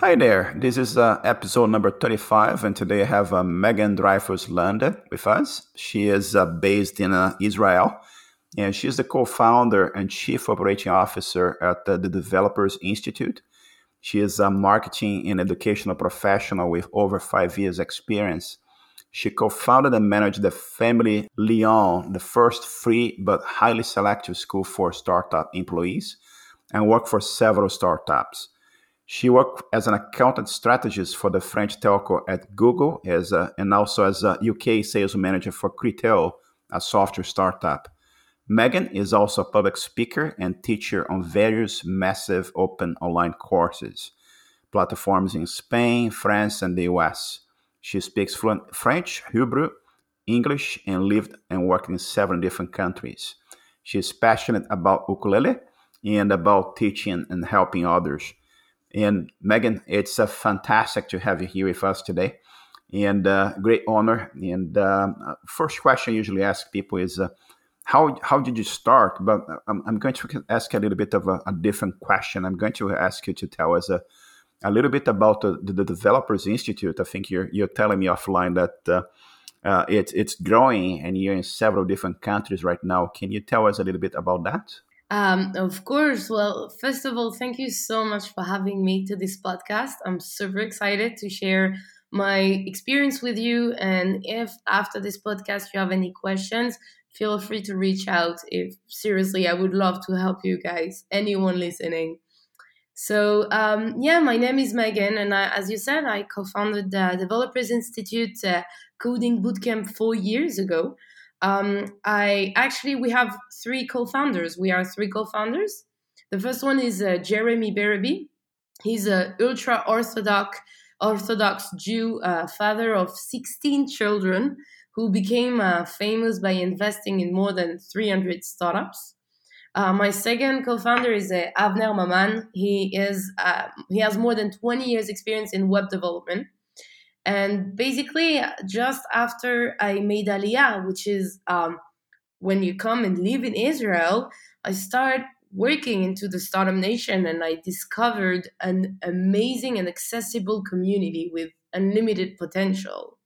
Hi there. This is uh, episode number 35, and today I have uh, Megane Dreyfuss Lande with us. She is uh, based in uh, Israel, and she's the co founder and chief operating officer at the Developers Institute. She is a marketing and educational professional with over five years' experience. She co founded and managed the Family Lion, the first free but highly selective school for startup employees, and worked for several startups. She worked as an accountant strategist for the French telco at Google as a, and also as a UK sales manager for Criteo, a software startup. Megane is also a public speaker and teacher on various massive open online courses, platforms in Spain, France, and the US. She speaks fluent French, Hebrew, English, and lived and worked in seven different countries. She is passionate about ukulele and about teaching and helping others. And Megane, it's uh, fantastic to have you here with us today, and uh, great honor. And um, uh, first question I usually ask people is, uh, how how did you start? But uh, I'm, I'm going to ask a little bit of a, a, different question. I'm going to ask you to tell us a, a little bit about the, the, Developers Institute. I think you're you're telling me offline that. Uh, it's it's growing and you're in several different countries right now. Can you tell us a little bit about that? Um, of course. Well, first of all, thank you so much for having me to this podcast. I'm super excited to share my experience with you. And if after this podcast you have any questions, feel free to reach out. If seriously, I would love to help you guys, anyone listening. So, um, yeah, my name is Megane, and I, as you said, I co founded the Developers Institute uh, Coding Bootcamp four years ago. Um, I actually we have three co-founders. We are three co-founders. The first one is uh, Jeremy Berrebi. He's a ultra orthodox Orthodox Jew, uh, father of 16 children, who became uh, famous by investing in more than 300 startups. Uh, my second co-founder is uh, Avner Maman. He is uh, he has more than 20 years experience in web development. And basically, just after I made Aliyah, which is um, when you come and live in Israel, I started working into the startup nation and I discovered an amazing and accessible community with unlimited potential.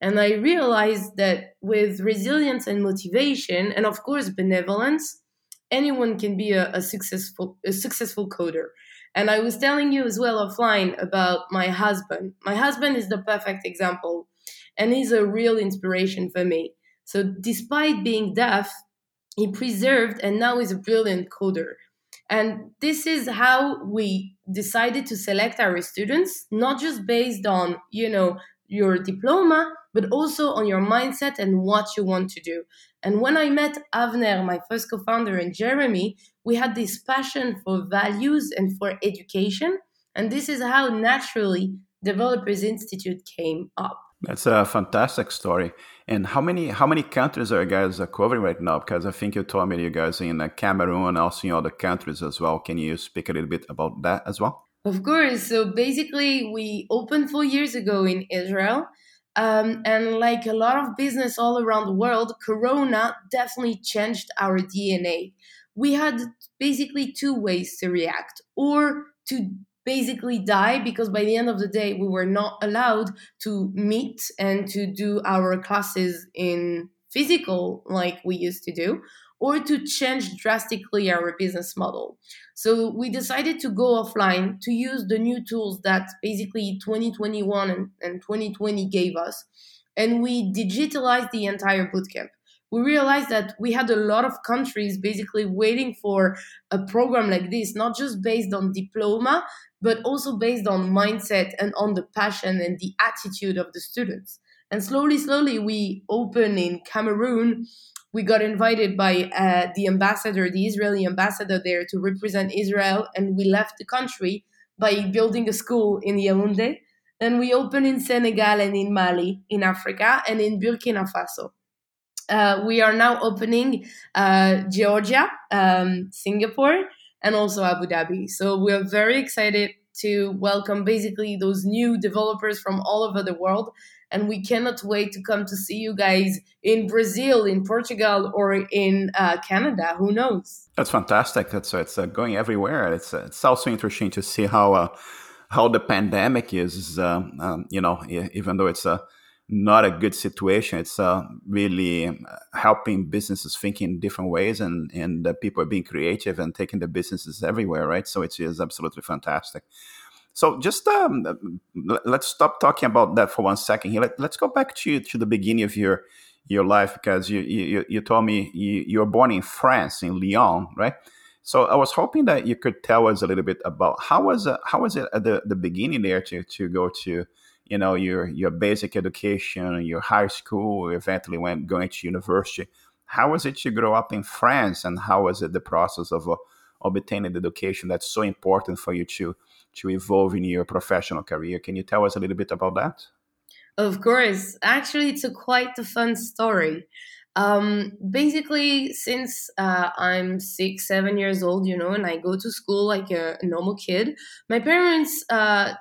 And I realized that with resilience and motivation, and of course benevolence, anyone can be a, a successful a successful coder. And I was telling you as well offline about my husband. My husband is the perfect example, and he's a real inspiration for me. So, despite being deaf, he preserved and now is a brilliant coder. And this is how we decided to select our students, not just based on, you know, your diploma, but also on your mindset and what you want to do. And when I met Avner, my first co founder, and Jeremy, we had this passion for values and for education. And this is how naturally Developers Institute came up. That's a fantastic story. And how many how many countries are you guys covering right now? Because I think you told me you guys in uh, Cameroon and also in other countries as well. Can you speak a little bit about that as well? Of course. So basically, we opened four years ago in Israel. Um, and like a lot of business all around the world, Corona definitely changed our DNA. We had basically two ways to react or to basically die because by the end of the day, we were not allowed to meet and to do our classes in physical like we used to do or to change drastically our business model. So we decided to go offline to use the new tools that basically 2021 and, and 2020 gave us. And we digitalized the entire bootcamp. We realized that we had a lot of countries basically waiting for a program like this, not just based on diploma, but also based on mindset and on the passion and the attitude of the students. And slowly, slowly, we open in Cameroon we got invited by uh, the ambassador, the Israeli ambassador there to represent Israel, and we left the country by building a school in Yaoundé. Then we opened in Senegal and in Mali, in Africa, and in Burkina Faso. Uh, we are now opening uh, Georgia, um, Singapore, and also Abu Dhabi. So we are very excited to welcome basically those new developers from all over the world and we cannot wait to come to see you guys in Brazil, in Portugal, or in uh, Canada. Who knows? That's fantastic. That's it's uh, going everywhere. It's uh, it's also interesting to see how uh, how the pandemic is, um, you know, even though it's a not a good situation, it's uh, really um, helping businesses think in different ways, and and people are being creative and taking the businesses everywhere, right? So it is absolutely fantastic. So just um, let's stop talking about that for one second here. Let, us go back to to the beginning of your your life because you you, you told me you, you were born in France in Lyon, right? So I was hoping that you could tell us a little bit about how was it, how was it at the, the beginning there to, to go to you know your your basic education, your high school, eventually went going to university. How was it to grow up in France, and how was it the process of uh, obtaining the education that's so important for you to to evolve in your professional career? Can you tell us a little bit about that? Of course. Actually, it's a quite a fun story. Um, basically, since uh, I'm six, seven years old, you know, and I go to school like a, normal kid, my parents uh,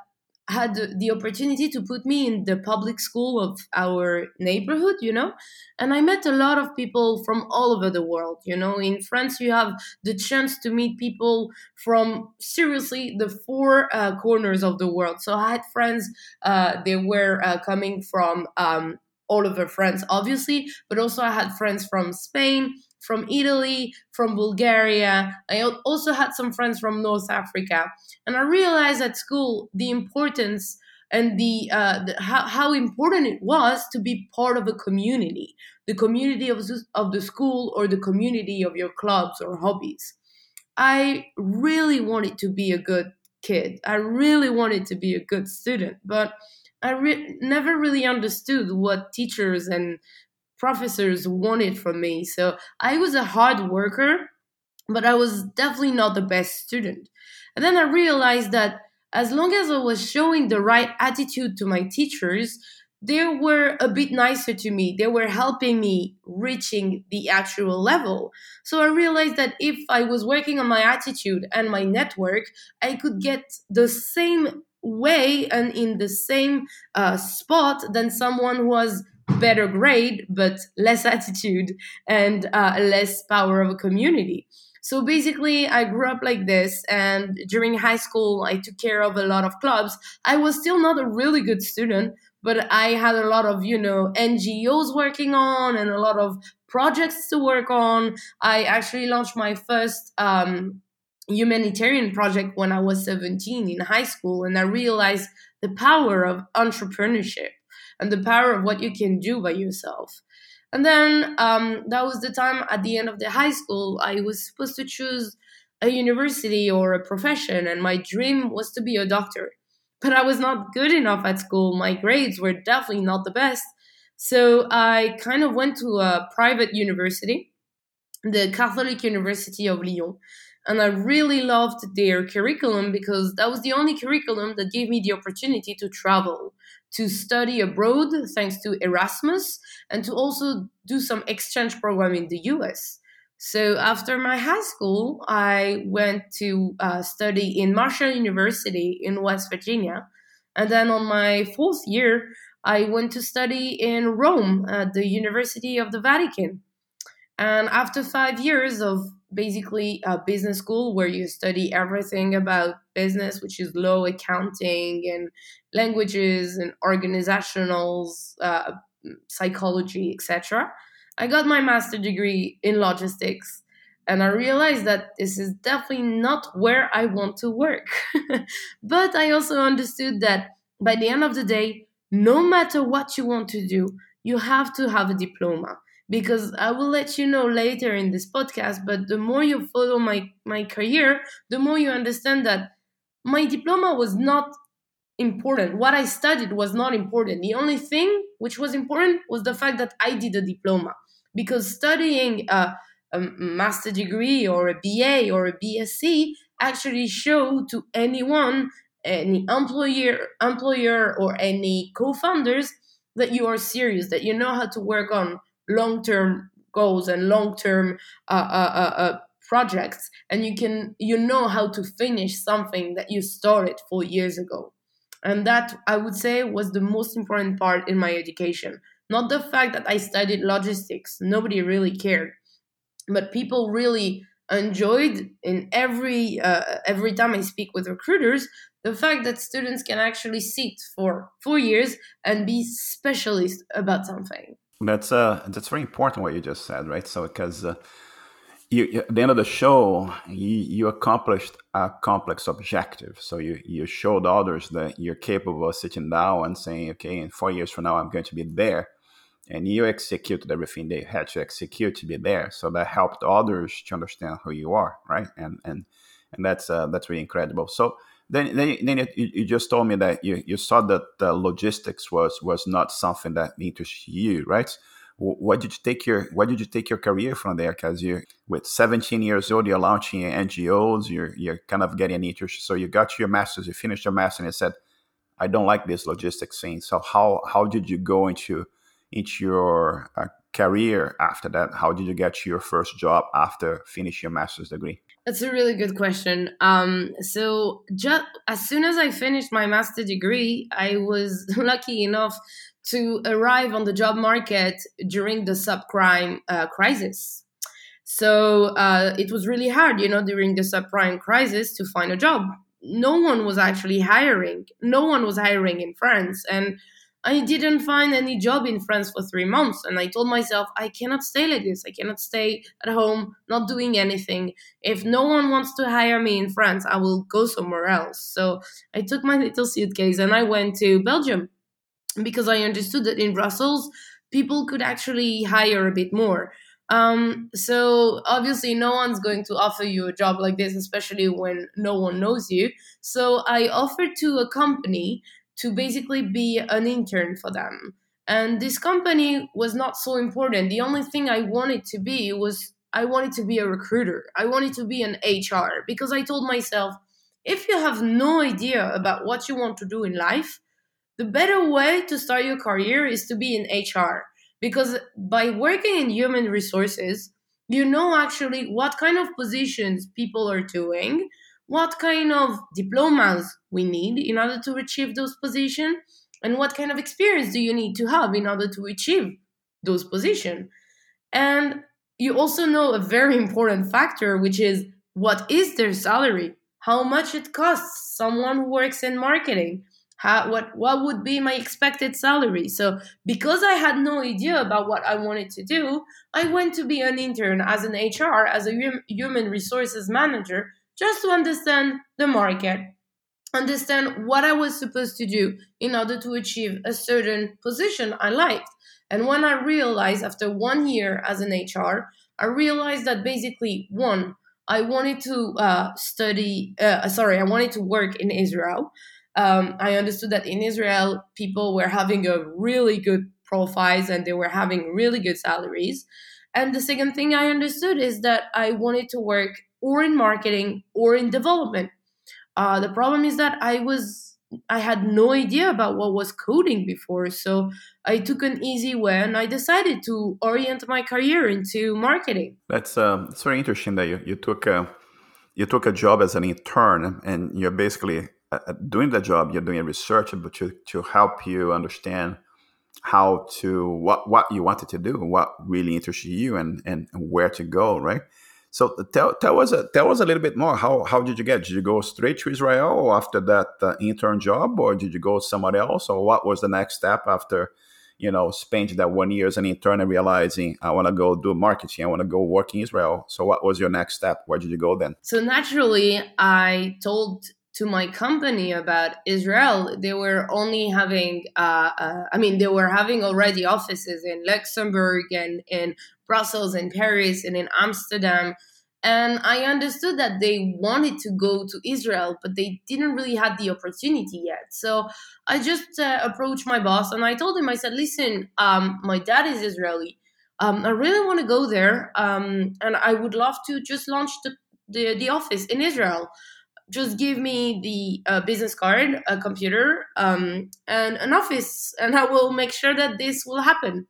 had the opportunity to put me in the public school of our neighborhood, you know, and I met a lot of people from all over the world. You know, in France, you have the chance to meet people from seriously the four uh, corners of the world. So I had friends, uh, they were uh, coming from um, all over France, obviously, but also I had friends from Spain, from Italy, from Bulgaria. I also had some friends from North Africa. And I realized at school the importance and the, uh, the how, how, important it was to be part of a community, the community of, of the school or the community of your clubs or hobbies. I really wanted to be a good kid. I really wanted to be a good student, but I re- never really understood what teachers and professors wanted from me. So I was a hard worker, but I was definitely not the best student. And then I realized that as long as I was showing the right attitude to my teachers, they were a bit nicer to me. They were helping me reaching the actual level. So I realized that if I was working on my attitude and my network, I could get the same way and in the same uh, spot than someone who was better grade but less attitude and uh, less power of a community. So basically i grew up like this and during high school i took care of a lot of clubs. I was still not a really good student but i had a lot of you know ngos working on and a lot of projects to work on. I actually launched my first um, humanitarian project when i was 17 in high school and i realized the power of entrepreneurship and the power of what you can do by yourself. And then um, that was the time at the end of the high school, I was supposed to choose a university or a profession, and my dream was to be a doctor. But I was not good enough at school. My grades were definitely not the best. So I kind of went to a private university, the Catholic University of Lyon. And I really loved their curriculum because that was the only curriculum that gave me the opportunity to travel to study abroad thanks to Erasmus and to also do some exchange program in the US. So after my high school, I went to uh, study in Marshall University in West Virginia. And then on my fourth year, I went to study in Rome at the University of the Vatican. And after five years of basically a business school where you study everything about business, which is law, accounting, and languages and organizational uh, psychology, etc. I got my master degree in logistics, and I realized that this is definitely not where I want to work. but I also understood that by the end of the day, no matter what you want to do, you have to have a diploma because I will let you know later in this podcast. But the more you follow my, my career, the more you understand that my diploma was not important. What I studied was not important. The only thing which was important was the fact that I did a diploma. Because studying a, a master degree or a BA or a BSc actually show to anyone, any employer, employer or any co-founders that you are serious, that you know how to work on long term goals and long term uh, uh, uh, uh, projects and you can you know how to finish something that you started four years ago and that i would say was the most important part in my education not the fact that i studied logistics nobody really cared but people really enjoyed in every uh, every time I speak with recruiters the fact that students can actually sit for four years and be specialist about something. That's uh that's very important what you just said, right? So because uh, you, at the end of the show, you, you accomplished a complex objective. So you you showed others that you're capable of sitting down and saying, okay, in four years from now, I'm going to be there and you executed everything they had to execute to be there. So that helped others to understand who you are, right? And and and that's uh, that's really incredible. So then then, then you, you just told me that you, you saw that uh, logistics was was not something that interests you, right? What did you take your What did you take your career from there? Because you with 17 years old, you're launching NGOs. You're you're kind of getting interest. So you got your masters, you finished your master, and you said, "I don't like this logistics thing." So how how did you go into into your uh, career after that? How did you get your first job after finish your master's degree? That's a really good question. Um, so just as soon as I finished my master degree, I was lucky enough to arrive on the job market during the subprime uh, crisis. So uh, it was really hard, you know, during the subprime crisis to find a job. No one was actually hiring. No one was hiring in France, and I didn't find any job in France for three months. And I told myself, I cannot stay like this. I cannot stay at home, not doing anything. If no one wants to hire me in France, I will go somewhere else. So I took my little suitcase and I went to Belgium because I understood that in Brussels, people could actually hire a bit more. Um, so obviously, no one's going to offer you a job like this, especially when no one knows you. So I offered to a company to basically be an intern for them. And this company was not so important. The only thing I wanted to be was I wanted to be a recruiter. I wanted to be an HR because I told myself if you have no idea about what you want to do in life, the better way to start your career is to be in HR because by working in human resources, you know actually what kind of positions people are doing what kind of diplomas we need in order to achieve those positions and what kind of experience do you need to have in order to achieve those positions. And you also know a very important factor which is what is their salary? How much it costs someone who works in marketing how, what what would be my expected salary so because i had no idea about what i wanted to do i went to be an intern as an hr as a human resources manager just to understand the market, understand what I was supposed to do in order to achieve a certain position I liked. And when I realized after one year as an HR, I realized that basically, one, I wanted to uh, study, uh, sorry, I wanted to work in Israel. Um, I understood that in Israel, people were having a really good profiles and they were having really good salaries. And the second thing I understood is that I wanted to work or in marketing or in development. Uh, the problem is that I was I had no idea about what was coding before, so I took an easy way and I decided to orient my career into marketing. That's um, it's very interesting that you, you took a you took a job as an intern and you're basically Uh, uh, doing the job. You're doing research, but to to help you understand how to what what you wanted to do, what really interested you, and and where to go, right? So uh, tell, tell us a, tell us a little bit more. How how did you get? Did you go straight to Israel after that uh, intern job, or did you go somewhere else, or what was the next step after? You know, spending that one year as an intern and realizing I want to go do marketing, I want to go work in Israel. So, what was your next step? Where did you go then? So, naturally, I told to my company about Israel, they were only having, uh, uh, I mean, they were having already offices in Luxembourg and in Brussels and Paris and in Amsterdam. And I understood that they wanted to go to Israel, but they didn't really have the opportunity yet. So I just uh, approached my boss and I told him, I said, listen, um, my dad is Israeli. Um, I really want to go there. Um, and I would love to just launch the, the, the office in Israel just give me the uh, business card, a computer, um, and an office, and I will make sure that this will happen.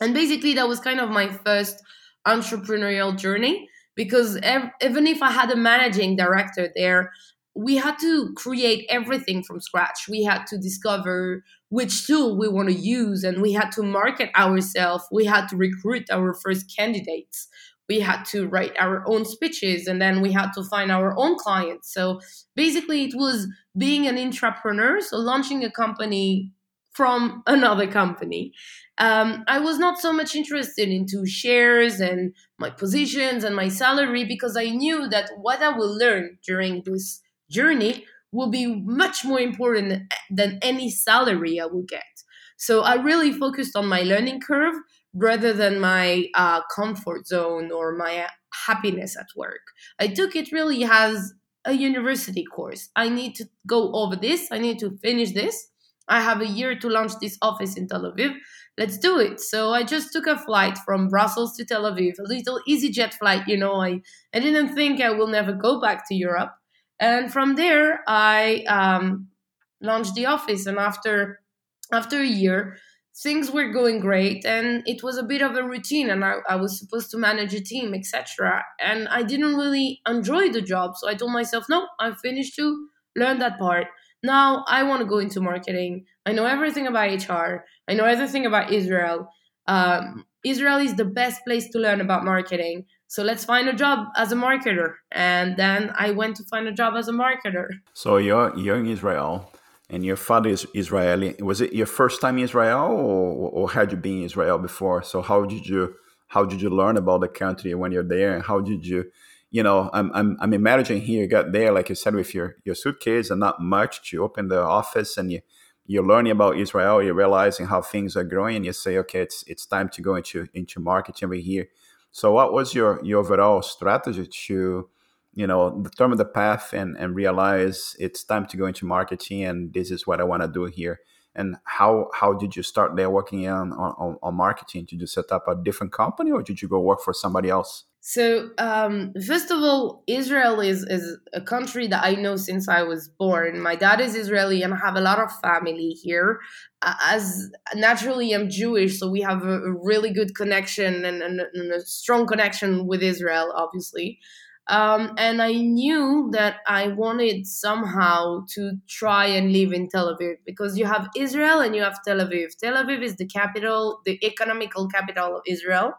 And basically, that was kind of my first entrepreneurial journey because ev- even if I had a managing director there, we had to create everything from scratch. We had to discover which tool we want to use, and we had to market ourselves. We had to recruit our first candidates we had to write our own speeches and then we had to find our own clients. So basically it was being an entrepreneur so launching a company from another company. Um, i was not so much interested into shares and my positions and my salary because i knew that what i will learn during this journey will be much more important than any salary i will get. So i really focused on my learning curve rather than my uh, comfort zone or my happiness at work. I took it really as a university course. I need to go over this, I need to finish this. I have a year to launch this office in Tel Aviv. Let's do it. So I just took a flight from Brussels to Tel Aviv, a little EasyJet flight. You know, I, I didn't think I will never go back to Europe. And from there, I um, launched the office. And after after a year, things were going great and it was a bit of a routine and I, I was supposed to manage a team etc and i didn't really enjoy the job so i told myself no i finished to learn that part. Now i want to go into marketing. I know everything about hr i know everything about israel. Um, israel is the best place to learn about marketing. So let's find a job as a marketer. And then i went to find a job as a marketer. So you're, in israel and your father is Israeli. Was it your first time in Israel, or, or had you been in Israel before? So how did you how did you learn about the country when you're there, and how did you, you know, I'm I'm, I'm imagining here you got there, like you said, with your your suitcase and not much. You open the office and you you're learning about Israel. You're realizing how things are growing, and you say, okay, it's it's time to go into into marketing over here. So what was your your overall strategy to you know determine the path and and realize it's time to go into marketing and this is what i want to do here. And how how did you start there working on, on, on marketing? Did you set up a different company or did you go work for somebody else? So um, first of all israel is, is a country that i know since i was born. My dad is israeli and i have a lot of family here. As naturally i'm jewish so we have a, really good connection and, and, and a strong connection with israel obviously um, and I knew that I wanted somehow to try and live in Tel Aviv because you have Israel and you have Tel Aviv. Tel Aviv is the capital, the economical capital of Israel.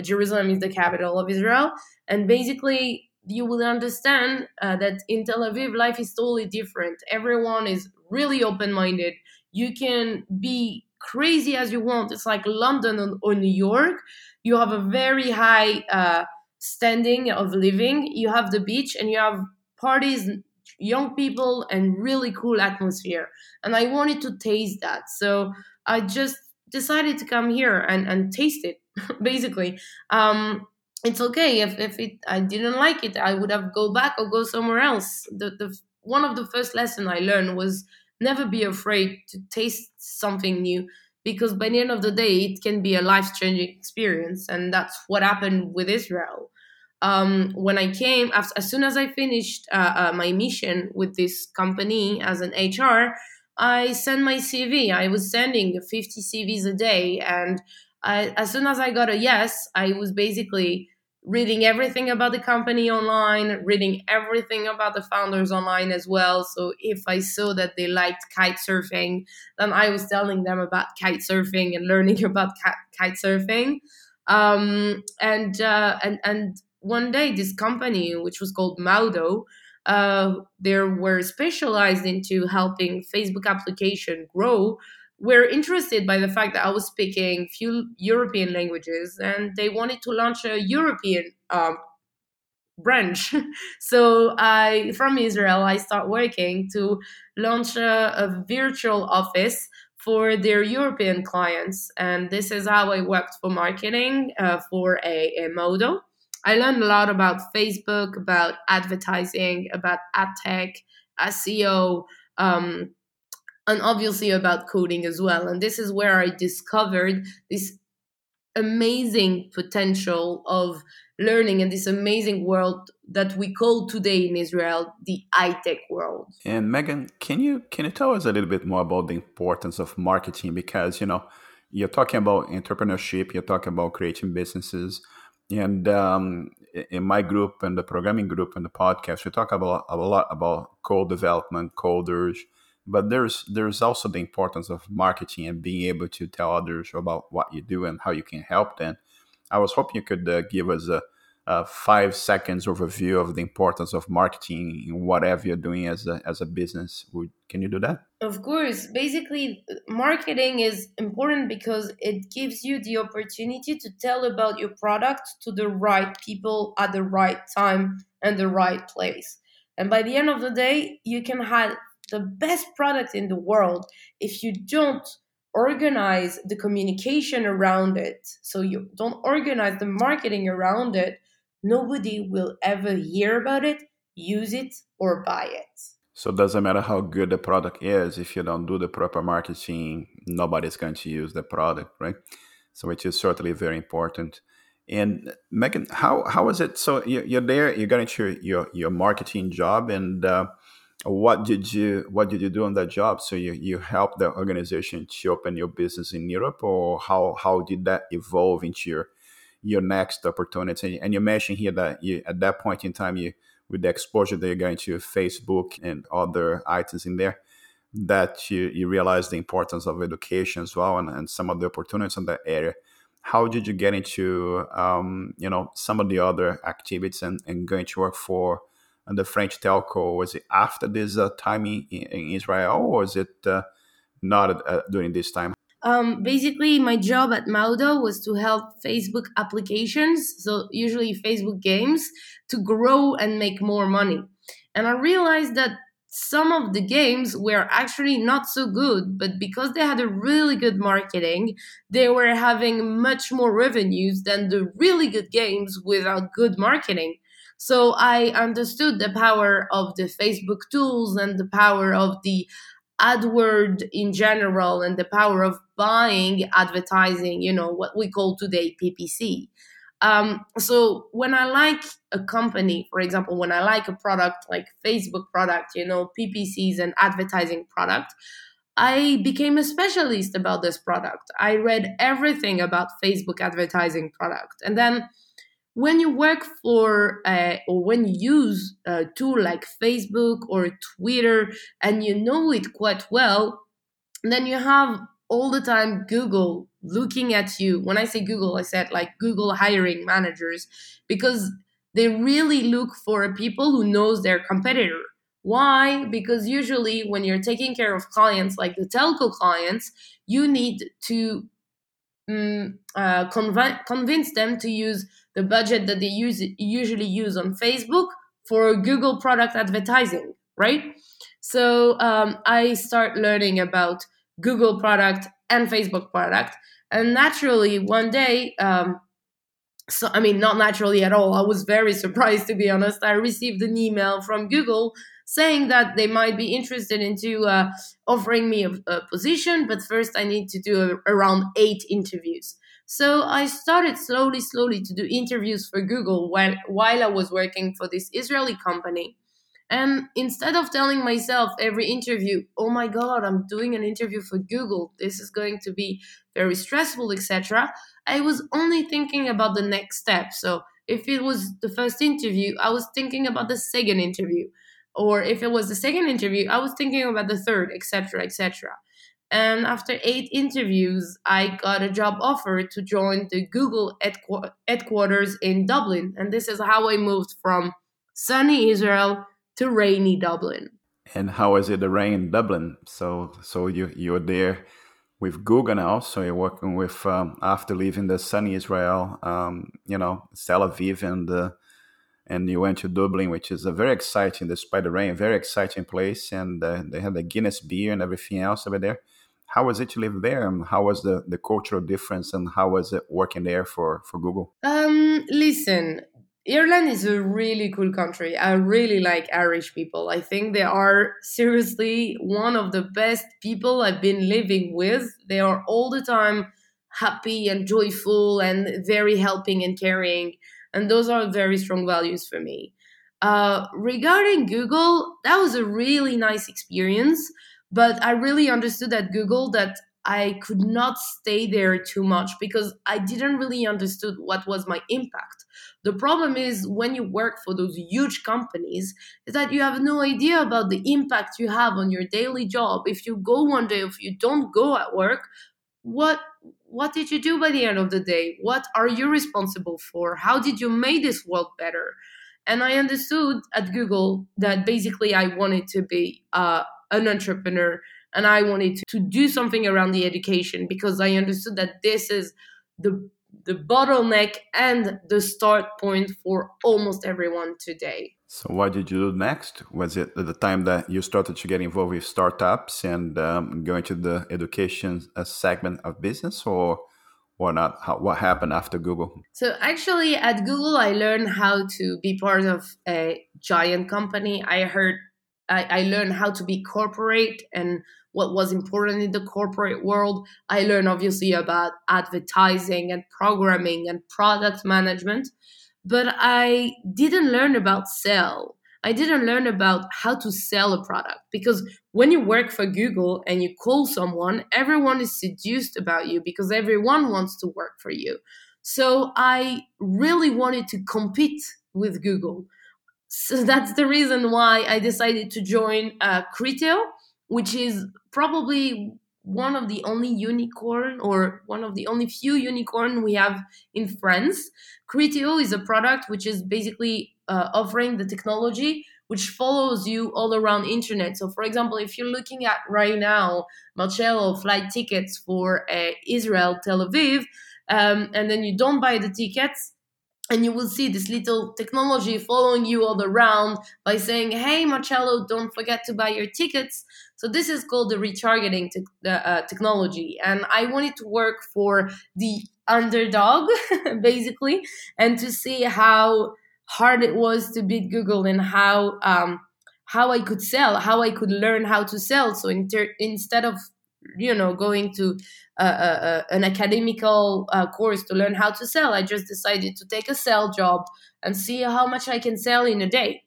Jerusalem is the capital of Israel. And basically, you will understand uh, that in Tel Aviv, life is totally different. Everyone is really open minded. You can be crazy as you want. It's like London or, New York. You have a very high. Uh, standing of living. You have the beach and you have parties young people and really cool atmosphere. And i wanted to taste that. So i just decided to come here and, and taste it basically. Um, it's okay. If, if it i didn't like it i would have go back or go somewhere else. The, the one of the first lesson i learned was never be afraid to taste something new because by the end of the day it can be a life changing experience. And that's what happened with israel um, when i came as, as soon as i finished uh, uh, my mission with this company as an hr i sent my cv i was sending 50 cvs a day and I, as soon as i got a yes i was basically reading everything about the company online, reading everything about the founders online as well. So if I saw that they liked kite surfing, then I was telling them about kite surfing and learning about kite surfing. Um, and uh, and and one day, this company, which was called Maudo, uh, they were specialized into helping Facebook application grow were interested by the fact that I was speaking few European languages, and they wanted to launch a European um, branch. so I, from Israel, I start working to launch a, a, virtual office for their European clients, and this is how I worked for marketing uh, for a, a. I learned a lot about Facebook, about advertising, about ad tech, SEO. Um, and obviously about coding as well. And this is where I discovered this amazing potential of learning in this amazing world that we call today in Israel the high-tech world. And Megane, can you can you tell us a little bit more about the importance of marketing? Because you know you're talking about entrepreneurship, you're talking about creating businesses, and um, in my group and the programming group and the podcast, we talk about a lot about code development, coders, but there's there's also the importance of marketing and being able to tell others about what you do and how you can help them. I was hoping you could uh, give us a, a five seconds overview of the importance of marketing in whatever you're doing as a, as a business. Would, can you do that? Of course. Basically, marketing is important because it gives you the opportunity to tell about your product to the right people at the right time and the right place. And by the end of the day, you can have the best product in the world if you don't organize the communication around it. So you don't organize the marketing around it nobody will ever hear about it, use it, or buy it. So it doesn't matter how good the product is, if you don't do the proper marketing, nobody's going to use the product, right? So which is certainly very important. And Megane, how how is it? So you're there, you got into your your marketing job, and uh, what did you what did you do on that job? So you you helped the organization to open your business in Europe, or how how did that evolve into your your next opportunity. And you mentioned here that you, at that point in time, you with the exposure that you're going to Facebook and other items in there, that you, you realize the importance of education as well and, and some of the opportunities in that area. How did you get into um, you know some of the other activities and, and going to work for the French telco? Was it after this uh, time in, in, Israel, or was it uh, not uh, during this time? Um, basically, my job at Maudo was to help Facebook applications, so usually Facebook games, to grow and make more money. And I realized that some of the games were actually not so good, but because they had a really good marketing, they were having much more revenues than the really good games without good marketing. So I understood the power of the Facebook tools and the power of the AdWord in general and the power of buying advertising, you know, what we call today PPC. Um, so when I like a company, for example, when I like a product like Facebook product, you know, PPC is an advertising product, I became a specialist about this product. I read everything about Facebook advertising product. And then when you work for uh, or when you use a tool like Facebook or Twitter and you know it quite well, then you have all the time Google looking at you. When I say Google, I said like Google hiring managers because they really look for people who knows their competitor. Why? Because usually when you're taking care of clients like the telco clients, you need to um, uh, conv- convince them to use the budget that they use usually use on Facebook for Google product advertising, right? So um, I start learning about Google product and Facebook product, and naturally one day, um, so I mean not naturally at all. I was very surprised to be honest. I received an email from Google saying that they might be interested into uh, offering me a, a, position, but first I need to do a, around eight interviews. So I started slowly, slowly to do interviews for Google while, while I was working for this Israeli company. And instead of telling myself every interview, oh my God, I'm doing an interview for Google, this is going to be very stressful, etc., I was only thinking about the next step. So if it was the first interview, I was thinking about the second interview. Or if it was the second interview, I was thinking about the third, etc., etc. And after eight interviews, I got a job offer to join the Google headquarters in Dublin. And this is how I moved from sunny Israel to rainy Dublin. And how is it the rain in Dublin? So, so you you're there with Google now. So you're working with um, after leaving the sunny Israel, um, you know, Tel Aviv and uh, and you went to Dublin, which is a very exciting, despite the rain, very exciting place. And uh, they had the Guinness beer and everything else over there. How was it to live there and how was the, the cultural difference and how was it working there for, for google? Um, listen ireland is a really cool country. I really like irish people. I think they are seriously one of the best people i've been living with. They are all the time happy and joyful and very helping and caring and those are very strong values for me uh, regarding google that was a really nice experience but I really understood at Google that I could not stay there too much because I didn't really understood what was my impact. The problem is when you work for those huge companies is that you have no idea about the impact you have on your daily job. If you go one day, if you don't go at work, what what did you do by the end of the day? What are you responsible for? How did you make this world better? And I understood at Google that basically I wanted to be uh, an entrepreneur and I wanted to, to do something around the education because I understood that this is the the bottleneck and the start point for almost everyone today. So, what did you do next? Was it the time that you started to get involved with startups and um, go into the education uh, segment of business, or what not? How, what happened after Google? So, actually, at Google, I learned how to be part of a giant company. I heard I, I learned how to be corporate and what was important in the corporate world. I learned obviously about advertising and programming and product management, but I didn't learn about sell. I didn't learn about how to sell a product because when you work for Google and you call someone, everyone is seduced about you because everyone wants to work for you. So I really wanted to compete with Google. So that's the reason why I decided to join uh, Criteo which is probably one of the only unicorn or one of the only few unicorn we have in France. Criteo is a product which is basically uh, offering the technology which follows you all around internet. So, for example, if you're looking at right now Marcelo flight tickets for uh, Israel Tel Aviv, um, and then you don't buy the tickets, and you will see this little technology following you all around by saying, "Hey, Marcelo, don't forget to buy your tickets." So this is called the retargeting te- uh, technology, and I wanted to work for the underdog, basically, and to see how hard it was to beat Google and how um, how I could sell, how I could learn how to sell. So inter- instead of you know going to uh, uh, an academical uh, course to learn how to sell. I just decided to take a sell job and see how much I can sell in a day.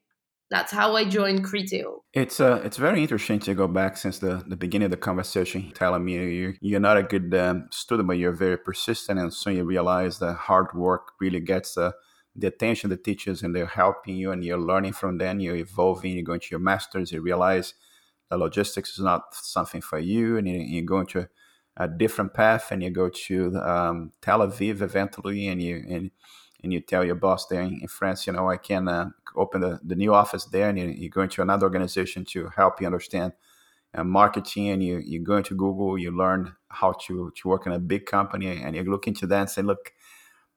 That's how I joined Criteo. It's uh, it's very interesting to go back since the, the beginning of the conversation, telling me you're, you're not a good um, student, but you're very persistent, and soon you realize that hard work really gets uh, the attention of the teachers, and they're helping you, and you're learning from them. You're evolving. You're going to your masters. You realize the logistics is not something for you, and you, are going to a different path, and you go to um, Tel Aviv eventually, and you and and you tell your boss there in, France, you know, I can uh, open the, the new office there, and you, you go into another organization to help you understand uh, marketing, and you you go into Google, you learn how to to work in a big company, and you look into that and say, look.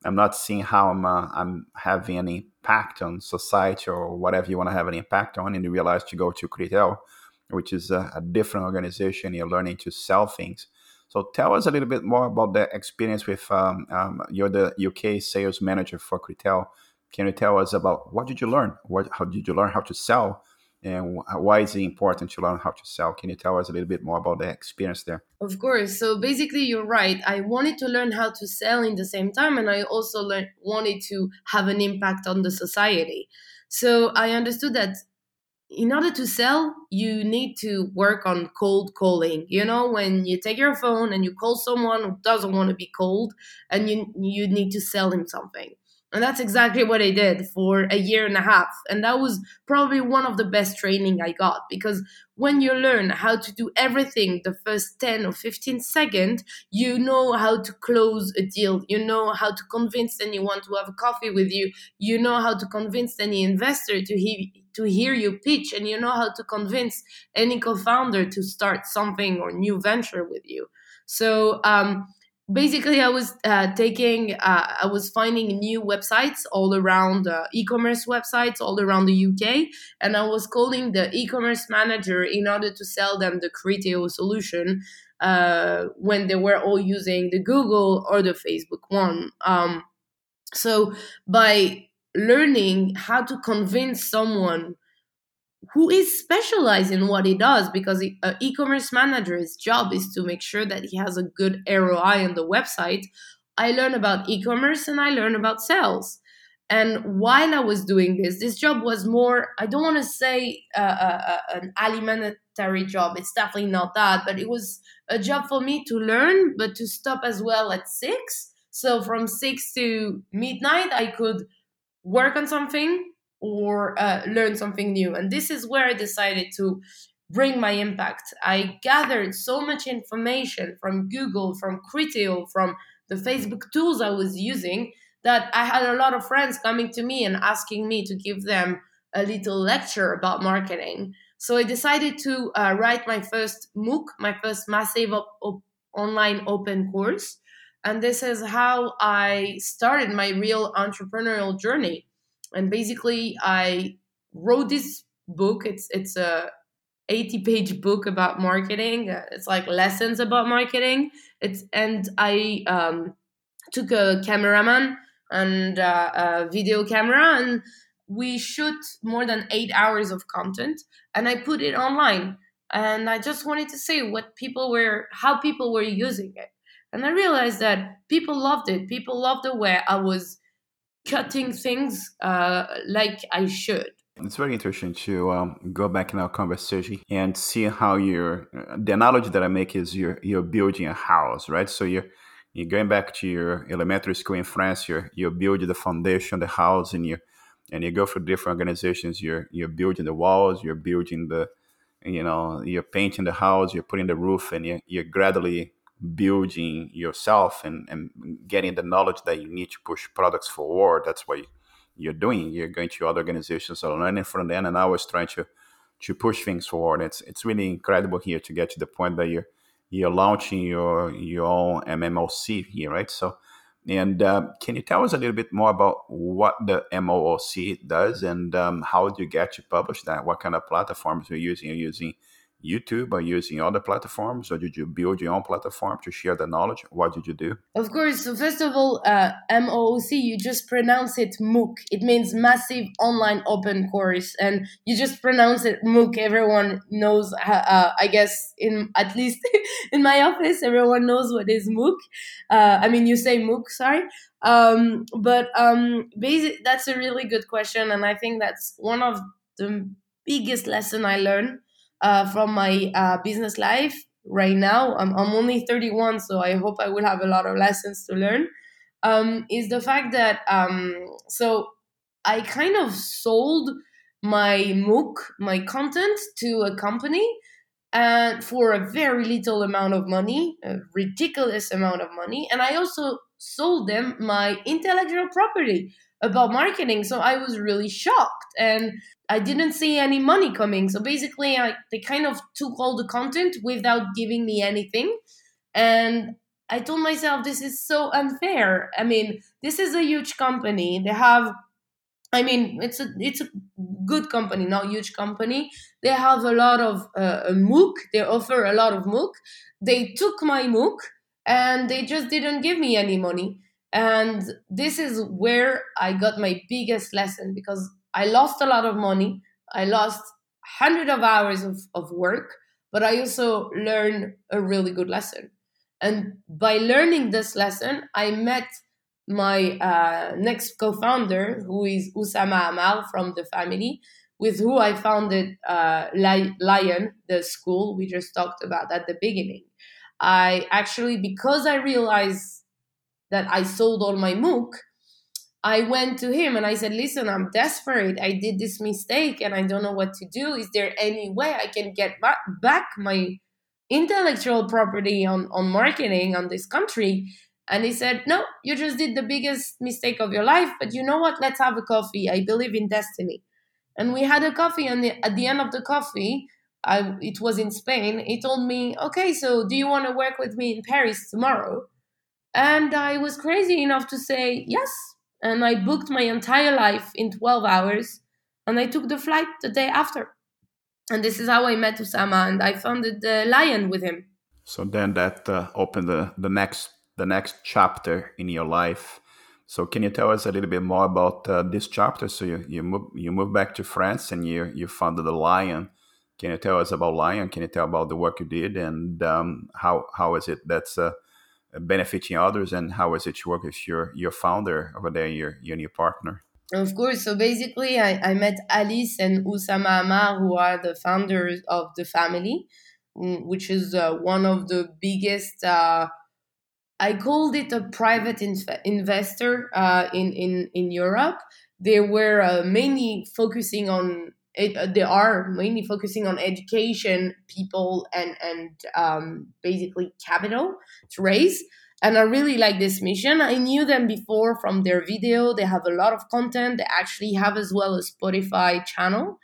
I'm not seeing how I'm, uh, I'm having an impact on society or whatever you want to have an impact on, and you realize to go to Criteo, which is a, a different organization. You're learning to sell things. So tell us a little bit more about the experience with um, um, you're the UK sales manager for Criteo. Can you tell us about what did you learn? What how did you learn how to sell? And why is it important to learn how to sell? Can you tell us a little bit more about the experience there? Of course. So basically, you're right. I wanted to learn how to sell in the same time, and I also learned, wanted to have an impact on the society. So I understood that in order to sell, you need to work on cold calling. You know, when you take your phone and you call someone who doesn't want to be cold, and you you need to sell him something. And that's exactly what I did for a year and a half. And that was probably one of the best training I got because when you learn how to do everything the first 10 or 15 seconds, you know how to close a deal. You know how to convince anyone to have a coffee with you. You know how to convince any investor to, he- to hear you pitch. And you know how to convince any co founder to start something or new venture with you. So, um, basically i was uh, taking uh, i was finding new websites all around uh, e-commerce websites all around the uk and i was calling the e-commerce manager in order to sell them the criteo solution uh, when they were all using the google or the facebook one um, so by learning how to convince someone who is specialized in what he does because an e-commerce manager's job is to make sure that he has a good ROI on the website. I learned about e-commerce and I learned about sales. And while I was doing this, this job was more, I don't want to say uh, uh, uh, an alimentary job. It's definitely not that, but it was a job for me to learn, but to stop as well at six. So from six to midnight, I could work on something or uh, learn something new. And this is where I decided to bring my impact. I gathered so much information from Google, from Criteo, from the Facebook tools I was using that I had a lot of friends coming to me and asking me to give them a little lecture about marketing. So I decided to uh, write my first MOOC, my first massive op- op- online open course. And this is how I started my real entrepreneurial journey. And basically, I wrote this book. It's it's a 80 page book about marketing. It's like lessons about marketing. It's and I um, took a cameraman and uh, a video camera and we shoot more than eight hours of content and I put it online. And I just wanted to say what people were, how people were using it. And I realized that people loved it. People loved the way I was cutting things uh, like I should. It's very interesting to um, go back in our conversation and see how you're. The analogy that I make is you're you're building a house, right? So you're you're going back to your elementary school in France. You're you're building the foundation, the house, and you and you go for different organizations. You're you're building the walls. You're building the, you know, you're painting the house. You're putting the roof, and you're, you're gradually building yourself and, and getting the knowledge that you need to push products forward. That's what you're doing. You're going to other organizations and learning from them, and I was trying to to push things forward. It's it's really incredible here to get to the point that you're you're launching your your own MOOC here, right? So and uh, can you tell us a little bit more about what the MOOC does and um, how do you get to publish that? What kind of platforms you're using? Are using YouTube or using other platforms, or did you build your own platform to share the knowledge? What did you do? Of course. So first of all, uh, MOOC, you just pronounce it MOOC. It means Massive Online Open Course, and you just pronounce it MOOC. Everyone knows. Uh, I guess in at least in my office, everyone knows what is MOOC. Uh, I mean, you say MOOC, sorry. Um, but um, basic, that's a really good question, and I think that's one of the biggest lesson I learned uh, from my uh, business life right now. I'm, I'm only 31, so I hope I will have a lot of lessons to learn. Um, is the fact that um, so I kind of sold my MOOC, my content, to a company and for a very little amount of money, a ridiculous amount of money. And I also sold them my intellectual property about marketing. So I was really shocked. And I didn't see any money coming. So basically, I, they kind of took all the content without giving me anything. And I told myself, this is so unfair. I mean, this is a huge company. They have, I mean, it's a it's a good company, not huge company. They have a lot of uh, MOOC. They offer a lot of MOOC. They took my MOOC and they just didn't give me any money. And this is where I got my biggest lesson because I lost a lot of money. I lost hundreds of hours of, of work, but I also learned a really good lesson. And by learning this lesson, I met my uh, next co-founder, who is Oussama Ammar from the family, with who I founded uh, Lion, the school we just talked about at the beginning. I actually, because I realized that I sold all my MOOC, I went to him and I said, Listen, I'm desperate. I did this mistake and I don't know what to do. Is there any way I can get back my intellectual property on, on marketing on this country? And he said, No, you just did the biggest mistake of your life. But you know what? Let's have a coffee. I believe in destiny. And we had a coffee. And at the end of the coffee, I, it was in Spain. He told me, Okay, so do you want to work with me in Paris tomorrow? And I was crazy enough to say, Yes, and I booked my entire life in 12 hours and I took the flight the day after. And this is how I met Oussama and I founded the Lion with him. So then that uh, opened the, the next the next chapter in your life. So can you tell us a little bit more about uh, this chapter? So you you move you moved back to France and you you founded the Lion. Can you tell us about Lion? Can you tell about the work you did and um, how how is it that's uh, benefiting others and how is it to work with your your founder over there your your new partner? Of course. So basically i, I met alice and Oussama Ammar who are the founders of the family mm, which is uh, one of the biggest uh, i called it a private inv- investor uh, in, in in europe. They were uh, mainly focusing on it, they are mainly focusing on education, people, and and um, basically capital to raise. And I really like this mission. I knew them before from their video. They have a lot of content. They actually have as well a Spotify channel.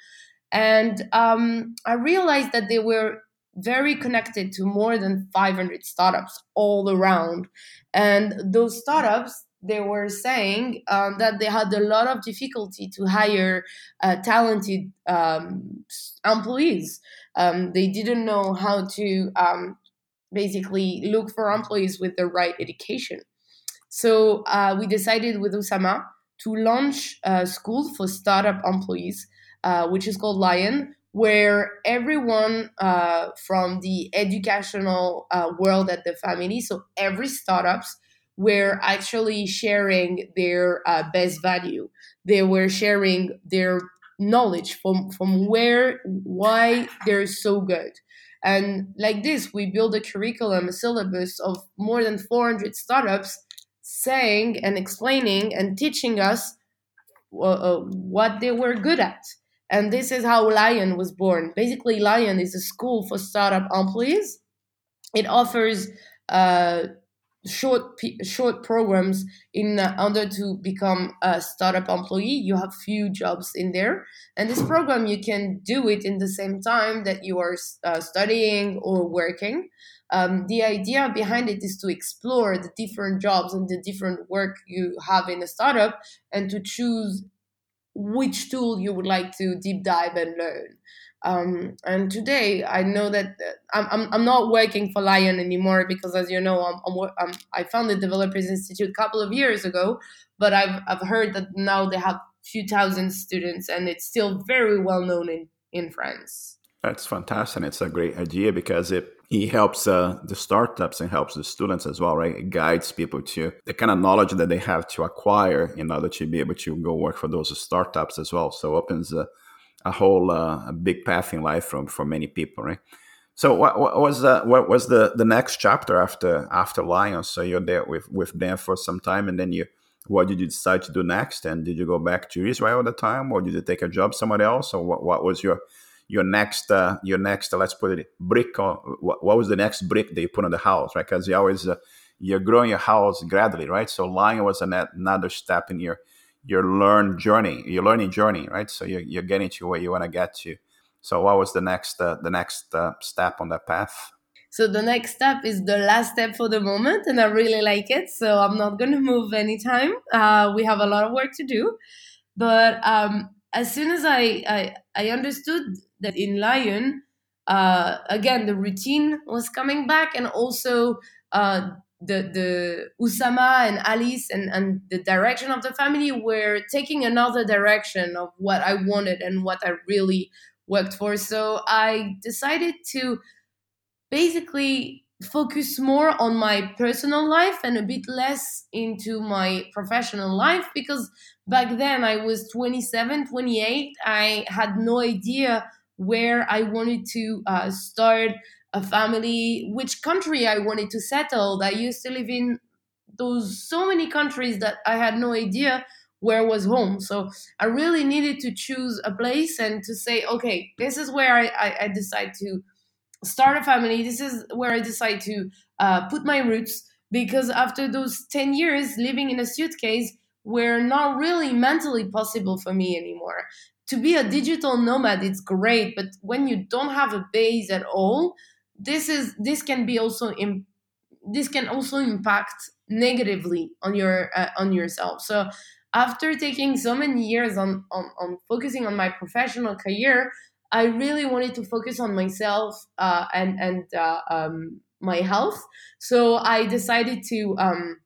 And um, I realized that they were very connected to more than 500 startups all around. And those startups, they were saying um, that they had a lot of difficulty to hire uh, talented um, employees. Um, they didn't know how to um, basically look for employees with the right education. So uh, we decided with Oussama to launch a school for startup employees, uh, which is called Lion, where everyone uh, from the educational uh, world at the family, so every startups, were actually sharing their uh, best value. They were sharing their knowledge from from where why they're so good and like this, we build a curriculum, a syllabus of more than 400 startups saying and explaining and teaching us uh, uh, what they were good at. And this is how Lion was born. Basically, Lion is a school for startup employees. It offers uh, short short programs in uh, order to become a startup employee you have few jobs in there. And this program you can do it in the same time that you are uh, studying or working. Um, the idea behind it is to explore the different jobs and the different work you have in a startup and to choose which tool you would like to deep dive and learn um, and today I know that uh, I'm, I'm, I'm not working for Lion anymore because, as you know, I'm, I'm, I'm, i founded Developers Institute a couple of years ago. But I've, I've heard that now they have few thousand students and it's still very well known in, in France. That's fantastic. It's a great idea because it he helps uh, the startups and helps the students as well, right? It guides people to the kind of knowledge that they have to acquire in order to be able to go work for those startups as well. So opens uh, a whole uh, a big path in life from for many people, right? So what, what was the what was the the next chapter after after Lions? So you're there with with them for some time, and then you what did you decide to do next? And did you go back to Israel at the time, or did you take a job somewhere else, or what, what was your your next uh, your next let's put it brick what, what, was the next brick that you put on the house, right? Because you always uh, you're growing your house gradually, right? So Lion was another step in your your learn journey, your learning journey, right? So you're, you're getting to where you want to get to. So what was the next uh, the next uh, step on that path? So the next step is the last step for the moment, and I really like it. So I'm not going to move anytime. Uh, we have a lot of work to do, but um, as soon as I, I, I understood that in Lion, uh, again the routine was coming back, and also uh, the the Oussama and Alice and, and the direction of the family were taking another direction of what I wanted and what I really worked for. So I decided to basically focus more on my personal life and a bit less into my professional life because back then I was 27, 28. I had no idea where I wanted to uh, start a family, which country I wanted to settle. I used to live in those so many countries that I had no idea where was home. So I really needed to choose a place and to say, okay, this is where I, I, I decide to start a family. This is where I decide to uh, put my roots. Because after those 10 years living in a suitcase were not really mentally possible for me anymore. To be a digital nomad, it's great, but when you don't have a base at all, this is this can be also Im- this can also impact negatively on your uh, on yourself. So after taking so many years on, on on focusing on my professional career i really wanted to focus on myself uh, and and uh, um, my health. So i decided to um,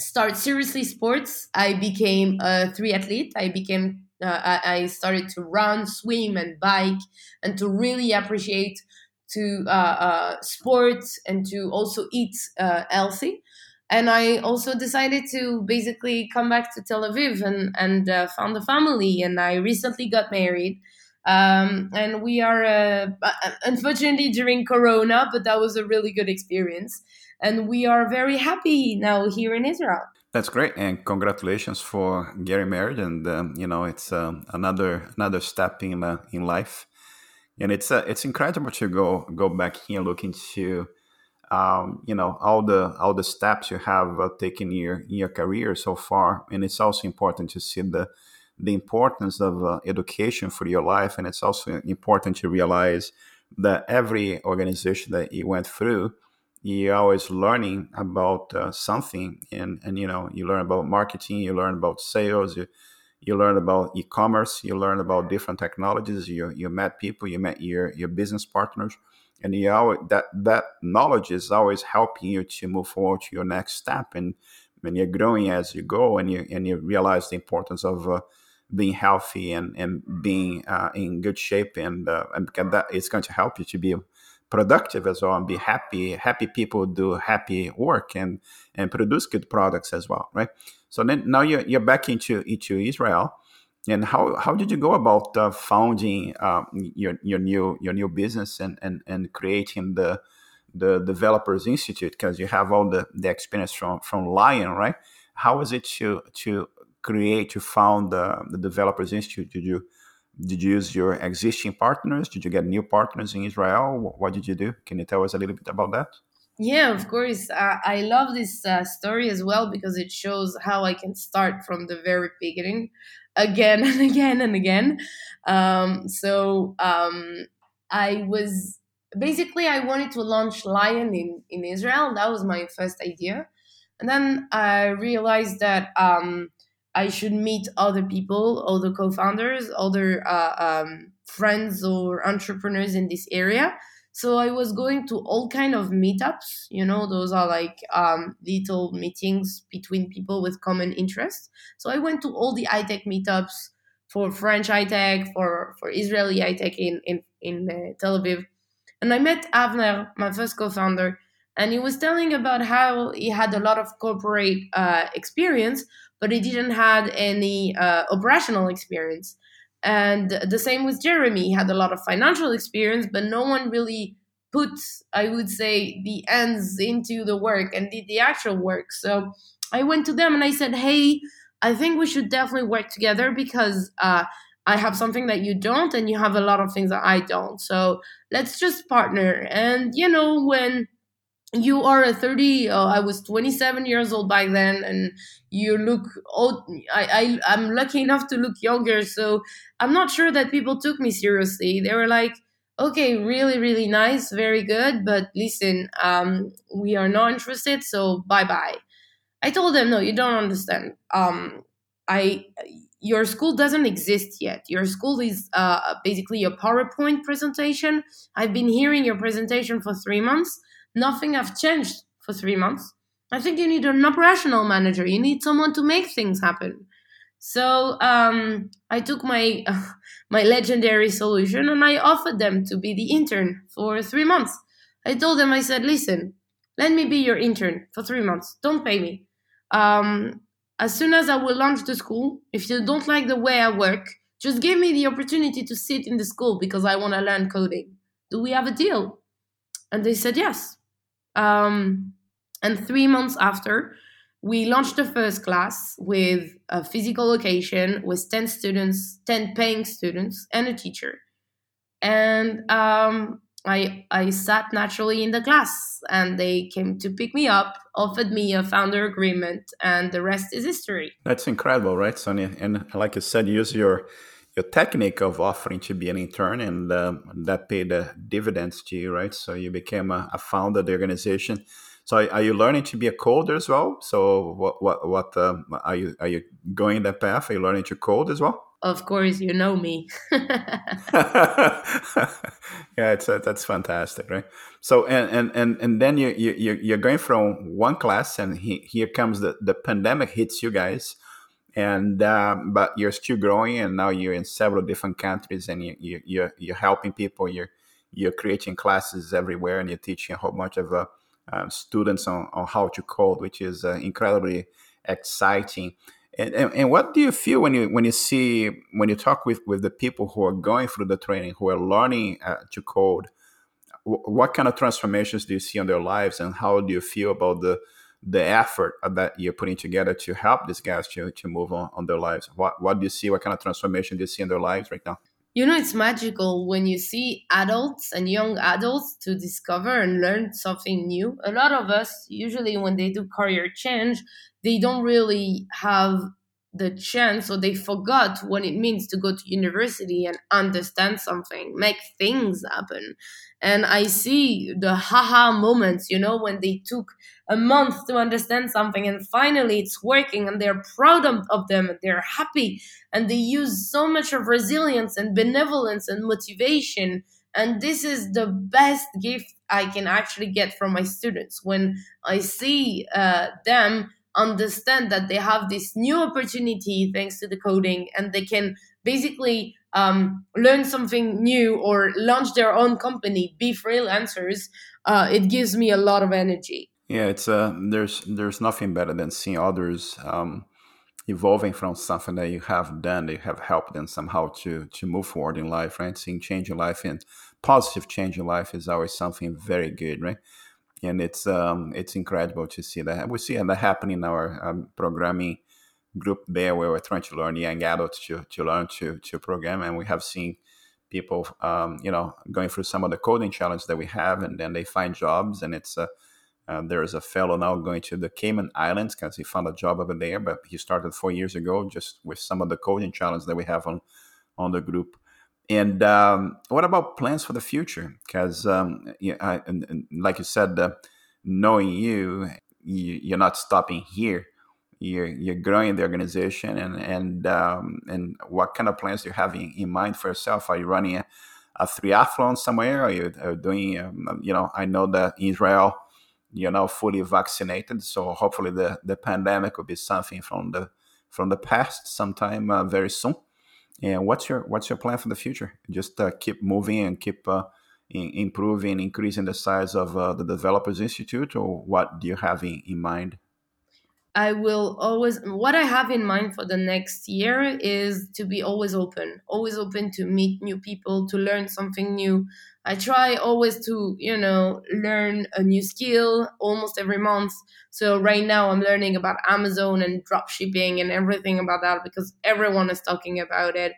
start seriously sports. I became a triathlete i became uh, I started to run, swim, and bike, and to really appreciate to uh, uh, sports and to also eat uh, healthy. And I also decided to basically come back to Tel Aviv and, and uh, found a family. And I recently got married. Um, and we are, uh, uh, unfortunately, during Corona, but that was a really good experience. And we are very happy now here in Israel. That's great, and congratulations for getting married. And um, you know, it's um, another another step in in life, and it's uh, it's incredible to go go back here look into um, you know all the all the steps you have uh, taken in your your career so far. And it's also important to see the the importance of uh, education for your life, and it's also important to realize that every organization that you went through you're always learning about uh, something and and you know you learn about marketing you learn about sales you you learn about e-commerce you learn about different technologies you you met people you met your your business partners and you always, that that knowledge is always helping you to move forward to your next step and when you're growing as you go and you and you realize the importance of uh, being healthy and and being uh, in good shape and uh, and because that is going to help you to be productive as well and be happy happy people do happy work and and produce good products as well right so then now you're, you're back into into israel and how how did you go about uh, founding uh, your your new your new business and and and creating the the developers institute because you have all the the experience from from lion right how was it to to create to found the, the developers institute did you did you use your existing partners? Did you get new partners in Israel? What did you do? Can you tell us a little bit about that? Yeah, of course. Uh, I love this uh, story as well because it shows how I can start from the very beginning again and again and again. Um, so um, I was basically, I wanted to launch Lion in, in Israel. That was my first idea. And then I realized that um, I should meet other people, other co-founders, other uh, um, friends or entrepreneurs in this area. So I was going to all kind of meetups. You know, those are like um, little meetings between people with common interests. So I went to all the high tech meetups for French high tech, for for Israeli high tech in in in uh, Tel Aviv, and I met Avner, my first co-founder, and he was telling about how he had a lot of corporate uh, experience, but he didn't had any uh, operational experience. And the same with Jeremy. He had a lot of financial experience, but no one really put, I would say, the ends into the work and did the actual work. So I went to them and I said, hey, I think we should definitely work together because uh, I have something that you don't, and you have a lot of things that I don't. So let's just partner. And, you know, when you are a 30 uh, i was 27 years old back then and you look old I, I i'm lucky enough to look younger so i'm not sure that people took me seriously. They were like okay really really nice very good but listen um we are not interested so bye bye i told them no you don't understand. Um i your school doesn't exist yet. Your school is uh, basically a powerpoint presentation. I've been hearing your presentation for three months nothing have changed for three months. I think you need an operational manager. You need someone to make things happen. So um, I took my uh, my legendary solution and I offered them to be the intern for three months. I told them, I said, listen, let me be your intern for three months. Don't pay me. Um, as soon as I will launch the school, if you don't like the way I work, just give me the opportunity to sit in the school because I want to learn coding. Do we have a deal? And they said yes. Um, and three months after, we launched the first class with a physical location with 10 students, 10 paying students, and a teacher. And um, I, I sat naturally in the class, and they came to pick me up, offered me a founder agreement, and the rest is history. That's incredible, right, Sonia? And like I said, use your your technique of offering to be an intern, and um, that paid uh, dividends to you, right? So you became a, a founder of the organization. So are you learning to be a coder as well? So what what what um, are you are you going that path? Are you learning to code as well? Of course, you know me. yeah, it's uh, that's fantastic, right? So and and and and then you you you're going from one class, and he, here comes the the pandemic hits you guys and uh, but you're still growing and now you're in several different countries and you, you, you're, you're helping people you're you're creating classes everywhere and you're teaching a whole bunch of uh, uh, students on, on how to code which is uh, incredibly exciting. And, and, and, what do you feel when you when you see when you talk with with the people who are going through the training who are learning uh, to code what kind of transformations do you see on their lives and how do you feel about the the effort that you're putting together to help these guys to, to move on, on their lives? What, what do you see? What kind of transformation do you see in their lives right now? You know, it's magical when you see adults and young adults to discover and learn something new. A lot of us, usually when they do career change, they don't really have the chance or they forgot what it means to go to university and understand something make things happen. And i see the haha moments you know when they took a month to understand something and finally it's working and they're proud of, them and they're happy. And they use so much of resilience and benevolence and motivation. And this is the best gift i can actually get from my students. When i see uh, them understand that they have this new opportunity thanks to the coding and they can basically um, learn something new or launch their own company be freelancers uh, it gives me a lot of energy. Yeah it's uh there's there's nothing better than seeing others um, evolving from something that you have done that you have helped them somehow to to move forward in life right? Seeing change in life and positive change in life is always something very good right and it's um, it's incredible to see that. We see that happening in our um, programming group there, where we're trying to learn young adults to, to learn to to program, and we have seen people, um, you know, going through some of the coding challenges that we have, and then they find jobs, and it's a uh, there's a fellow now going to the Cayman Islands because he found a job over there, but he started four years ago just with some of the coding challenges that we have on on the group. And um, what about plans for the future? Because, um, yeah, and, and like you said, uh, knowing you, you, are not stopping here. You're, you're growing the organization, and and um, and what kind of plans you have in, in mind for yourself? Are you running a, a triathlon somewhere? Are you are doing? Um, you know, I know that Israel, you're now fully vaccinated, so hopefully the the pandemic will be something from the from the past sometime uh, very soon. And what's your what's your plan for the future? Just uh, keep moving and keep uh, in, improving, increasing the size of uh, the Developers Institute, or what do you have in, in mind? I will always, what I have in mind for the next year is to be always open, always open to meet new people, to learn something new. I try always to, you know, learn a new skill almost every month. So right now I'm learning about Amazon and drop shipping and everything about that because everyone is talking about it.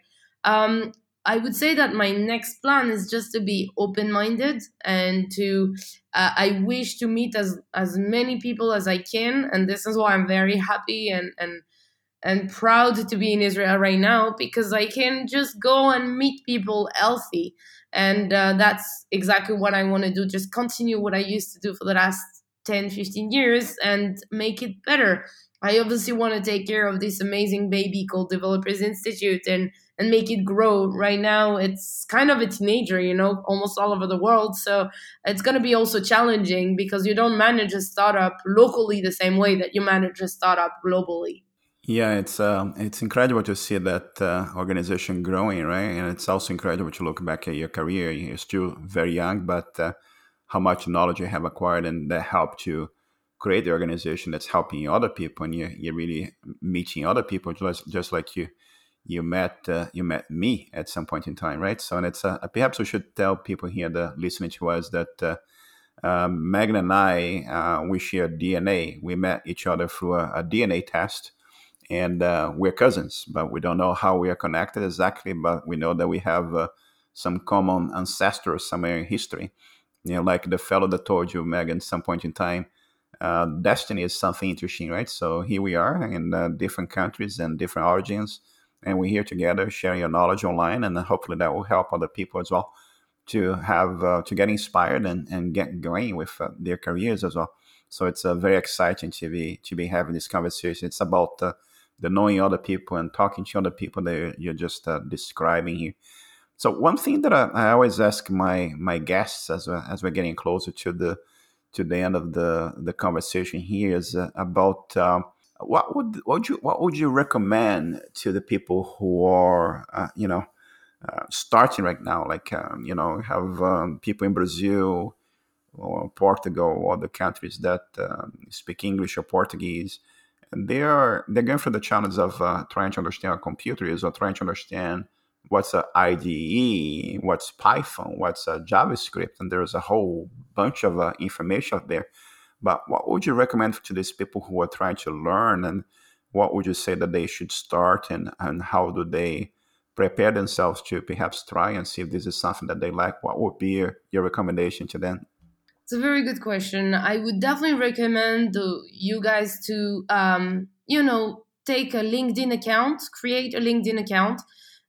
Um, I would say that my next plan is just to be open minded and to uh, I wish to meet as as many people as I can, and this is why I'm very happy and and and proud to be in Israel right now because I can just go and meet people healthy, and uh, that's exactly what I want to do. Just continue what I used to do for the last 10, 15 years and make it better. I obviously want to take care of this amazing baby called Developers Institute and and make it grow. Right now, it's kind of a teenager, you know, almost all over the world. So it's going to be also challenging because you don't manage a startup locally the same way that you manage a startup globally. Yeah, it's um, it's incredible to see that uh, organization growing, right? And it's also incredible to look back at your career. You're still very young, but uh, how much knowledge you have acquired and that helped you create the organization that's helping other people, and you're, you're really meeting other people just just like you you met uh, you met me at some point in time, right? So, and it's uh, perhaps we should tell people here that listening to us that uh, um, Megane and I uh, we share DNA. We met each other through a, a DNA test, and uh, we're cousins, but we don't know how we are connected exactly. But we know that we have uh, some common ancestors somewhere in history. You know, like the fellow that told you, Megane, at some point in time. Destiny is something interesting, right? So here we are in different countries and different origins, and we're here together sharing your knowledge online and hopefully that will help other people as well to have uh, to get inspired and, and get going with uh, their careers as well. So it's uh, very exciting to be to be having this conversation. It's about uh, the knowing other people and talking to other people that you're just uh, describing here. So one thing that I, I, always ask my my guests as as we're getting closer to the to the end of the the conversation here is uh, about um, what would what would you what would you recommend to the people who are uh, you know uh, starting right now? Like um, you know, have um, people in Brazil or Portugal or other countries that um, speak English or Portuguese, and they are they're going through the challenge of uh, trying to understand what computer is or trying to understand what's a IDE, what's Python, what's a JavaScript, and there's a whole bunch of uh, information out there But what would you recommend to these people who are trying to learn, and what would you say that they should start, and and how do they prepare themselves to perhaps try and see if this is something that they like? What would be your, your recommendation to them? It's a very good question. I would definitely recommend you guys to, um, you know, take a LinkedIn account, create a LinkedIn account,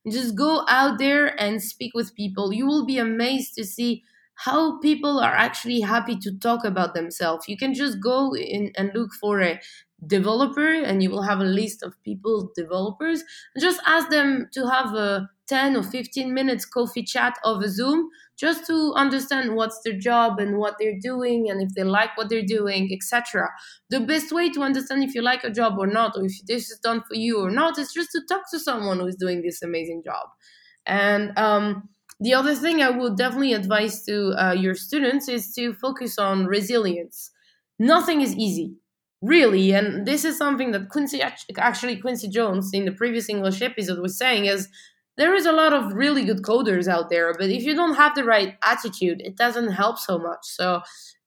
just go out there and speak with people. You will be amazed to see how people are actually happy to talk about themselves. You can just go in and look for a developer and you will have a list of people developers. And just ask them to have a 10 or 15 minutes coffee chat over zoom just to understand what's their job and what they're doing and if they like what they're doing etc the best way to understand if you like a job or not or if this is done for you or not is just to talk to someone who's doing this amazing job. And um, the other thing i would definitely advise to uh, your students is to focus on resilience. Nothing is easy really and this is something that quincy actually quincy jones in the previous english episode was saying is there is a lot of really good coders out there but if you don't have the right attitude it doesn't help so much. So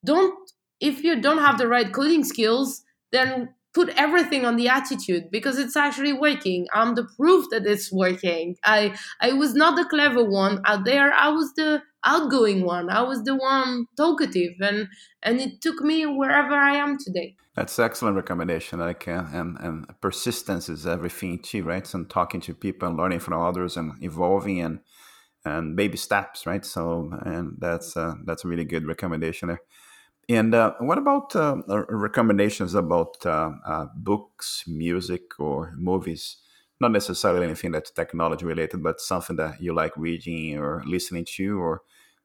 don't if you don't have the right coding skills then put everything on the attitude because it's actually working i'm the proof that it's working i i was not the clever one out there i was the outgoing one i was the one talkative and and it took me wherever i am today that's excellent recommendation. Like uh, and and persistence is everything too, right? And talking to people and learning from others and evolving and and baby steps, right? So and that's uh, that's a really good recommendation there. And uh, what about uh, recommendations about uh, uh, books, music, or movies? Not necessarily anything that's technology related, but something that you like reading or listening to, or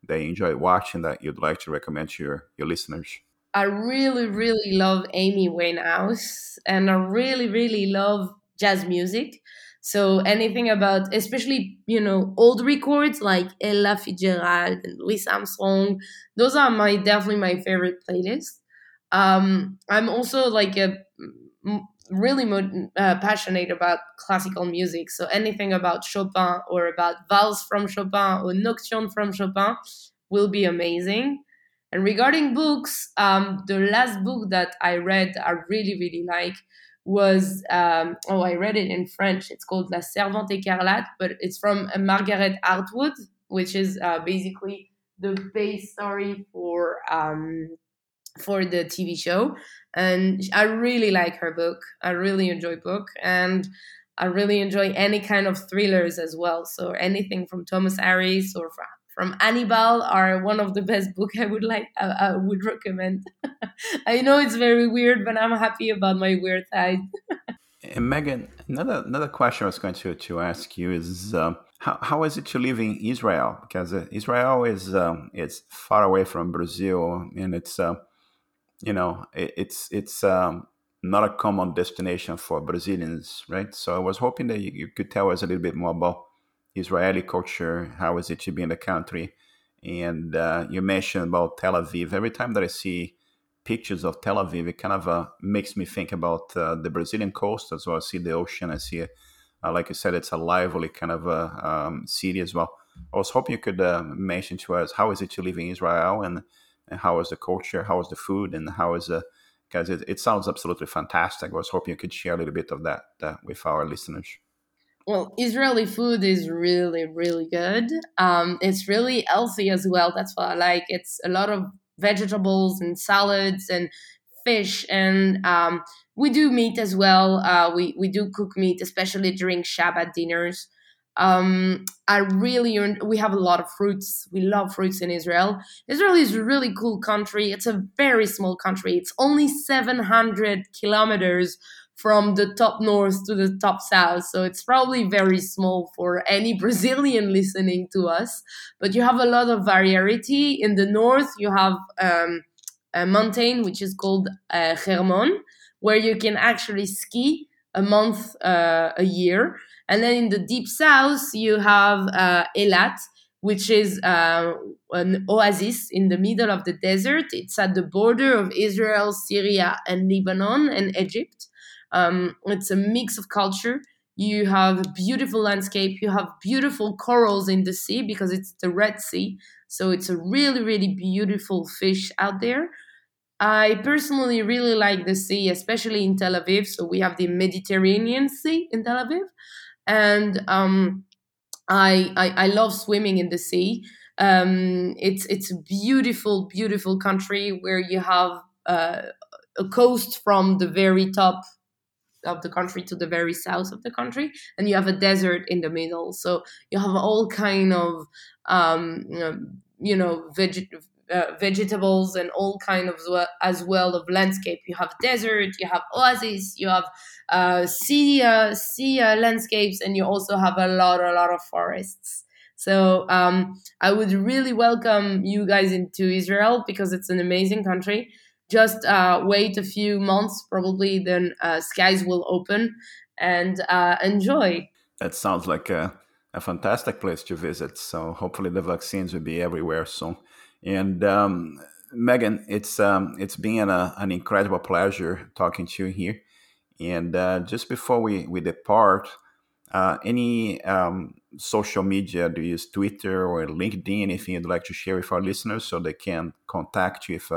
they enjoy watching that you'd like to recommend to your, your listeners. I really, really love Amy Winehouse and I really, really love jazz music. So anything about, especially, you know, old records like Ella Fitzgerald and Louis Armstrong, those are my, definitely my favorite playlists. Um, I'm also like a really mo- uh, passionate about classical music. So anything about Chopin or about Valse from Chopin or Nocturne from Chopin will be amazing. And regarding books, um, the last book that I read, I really, really like, was um, oh, I read it in French. It's called La Servante Écarlate, but it's from uh, Margaret Atwood, which is uh, basically the base story for um, for the TV show. And I really like her book. I really enjoy book, and I really enjoy any kind of thrillers as well. So anything from Thomas Harris or from Hannibal are one of the best book I would like I, I would recommend. I know it's very weird, but I'm happy about my weird side. and Megane, another another question I was going to to ask you is um, how, how is it to live in Israel? Because uh, Israel is um, it's far away from Brazil, and it's uh, you know it, it's it's um, not a common destination for Brazilians, right? So I was hoping that you, you could tell us a little bit more about Israeli culture. How is it to be in the country? And uh, you mentioned about Tel Aviv. Every time that I see pictures of Tel Aviv, it kind of uh, makes me think about uh, the Brazilian coast as well. I see the ocean. I see, uh, like you said, it's a lively kind of a um, city as well. I was hoping you could uh, mention to us how is it to live in Israel and, and how is the culture, how is the food, and how is the because it, it sounds absolutely fantastic. I was hoping you could share a little bit of that uh, with our listeners well, Israeli food is really, really good. Um, it's really healthy as well. That's what I like. It's a lot of vegetables and salads and fish, and um, we do meat as well. Uh, we we do cook meat, especially during Shabbat dinners. Um, I really we have a lot of fruits. We love fruits in Israel. Israel is a really cool country. It's a very small country. It's only 700 kilometers from the top north to the top south. So it's probably very small for any Brazilian listening to us. But you have a lot of variety. In the north, you have um, a mountain which is called uh, Hermon, where you can actually ski a month uh, a year. And then in the deep south, you have uh, Eilat, which is uh, an oasis in the middle of the desert. It's at the border of Israel, Syria, and Lebanon and Egypt. Um, it's a mix of culture. You have beautiful landscape. You have beautiful corals in the sea because it's the Red Sea. So it's a really, really beautiful fish out there. I personally really like the sea, especially in Tel Aviv. So we have the Mediterranean Sea in Tel Aviv, and um, I, I, I love swimming in the sea. Um, it's it's a beautiful, beautiful country where you have uh, a coast from the very top of the country to the very south of the country, and you have a desert in the middle. So you have all kind of um, you know veget- uh, vegetables and all kind of as well of landscape. You have desert, you have oases, you have uh, sea uh, sea uh, landscapes, and you also have a lot a lot of forests. So um, I would really welcome you guys into Israel because it's an amazing country. Just uh, wait a few months, probably then uh, skies will open and uh, enjoy. That sounds like a, a fantastic place to visit. So hopefully the vaccines will be everywhere soon. And um, Megane, it's um, it's been a, an incredible pleasure talking to you here. And uh, just before we, we depart, uh, any um, social media? Do you use Twitter or LinkedIn? Anything you'd like to share with our listeners so they can contact you if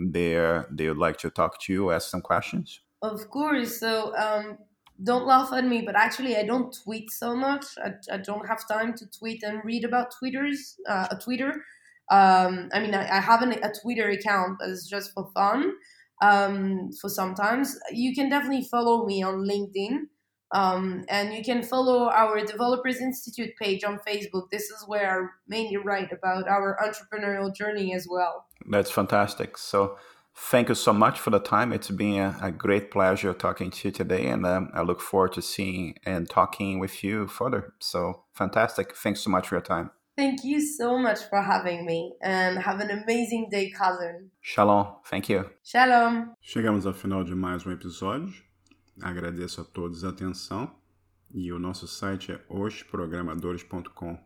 they they would like to talk to you, ask some questions? Of course. So um, don't laugh at me, but actually, I don't tweet so much. I, I don't have time to tweet and read about Twitters. Uh, a Twitter. Um, I mean, I, I have an, a Twitter account, but it's just for fun. Um, for sometimes you can definitely follow me on LinkedIn. Um, and you can follow our Developers Institute page on Facebook. This is where I mainly write about our entrepreneurial journey as well. That's fantastic. So, thank you so much for the time. It's been a, a great pleasure talking to you today, and um, I look forward to seeing and talking with you further. So, fantastic. Thanks so much for your time. Thank you so much for having me, and have an amazing day, cousin. Shalom. Thank you. Shalom. Chegamos ao final de mais um episódio. Agradeço a todos a atenção e o nosso site é hosprogramadores.com.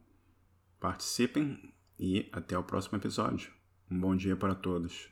Participem e até o próximo episódio. Um bom dia para todos.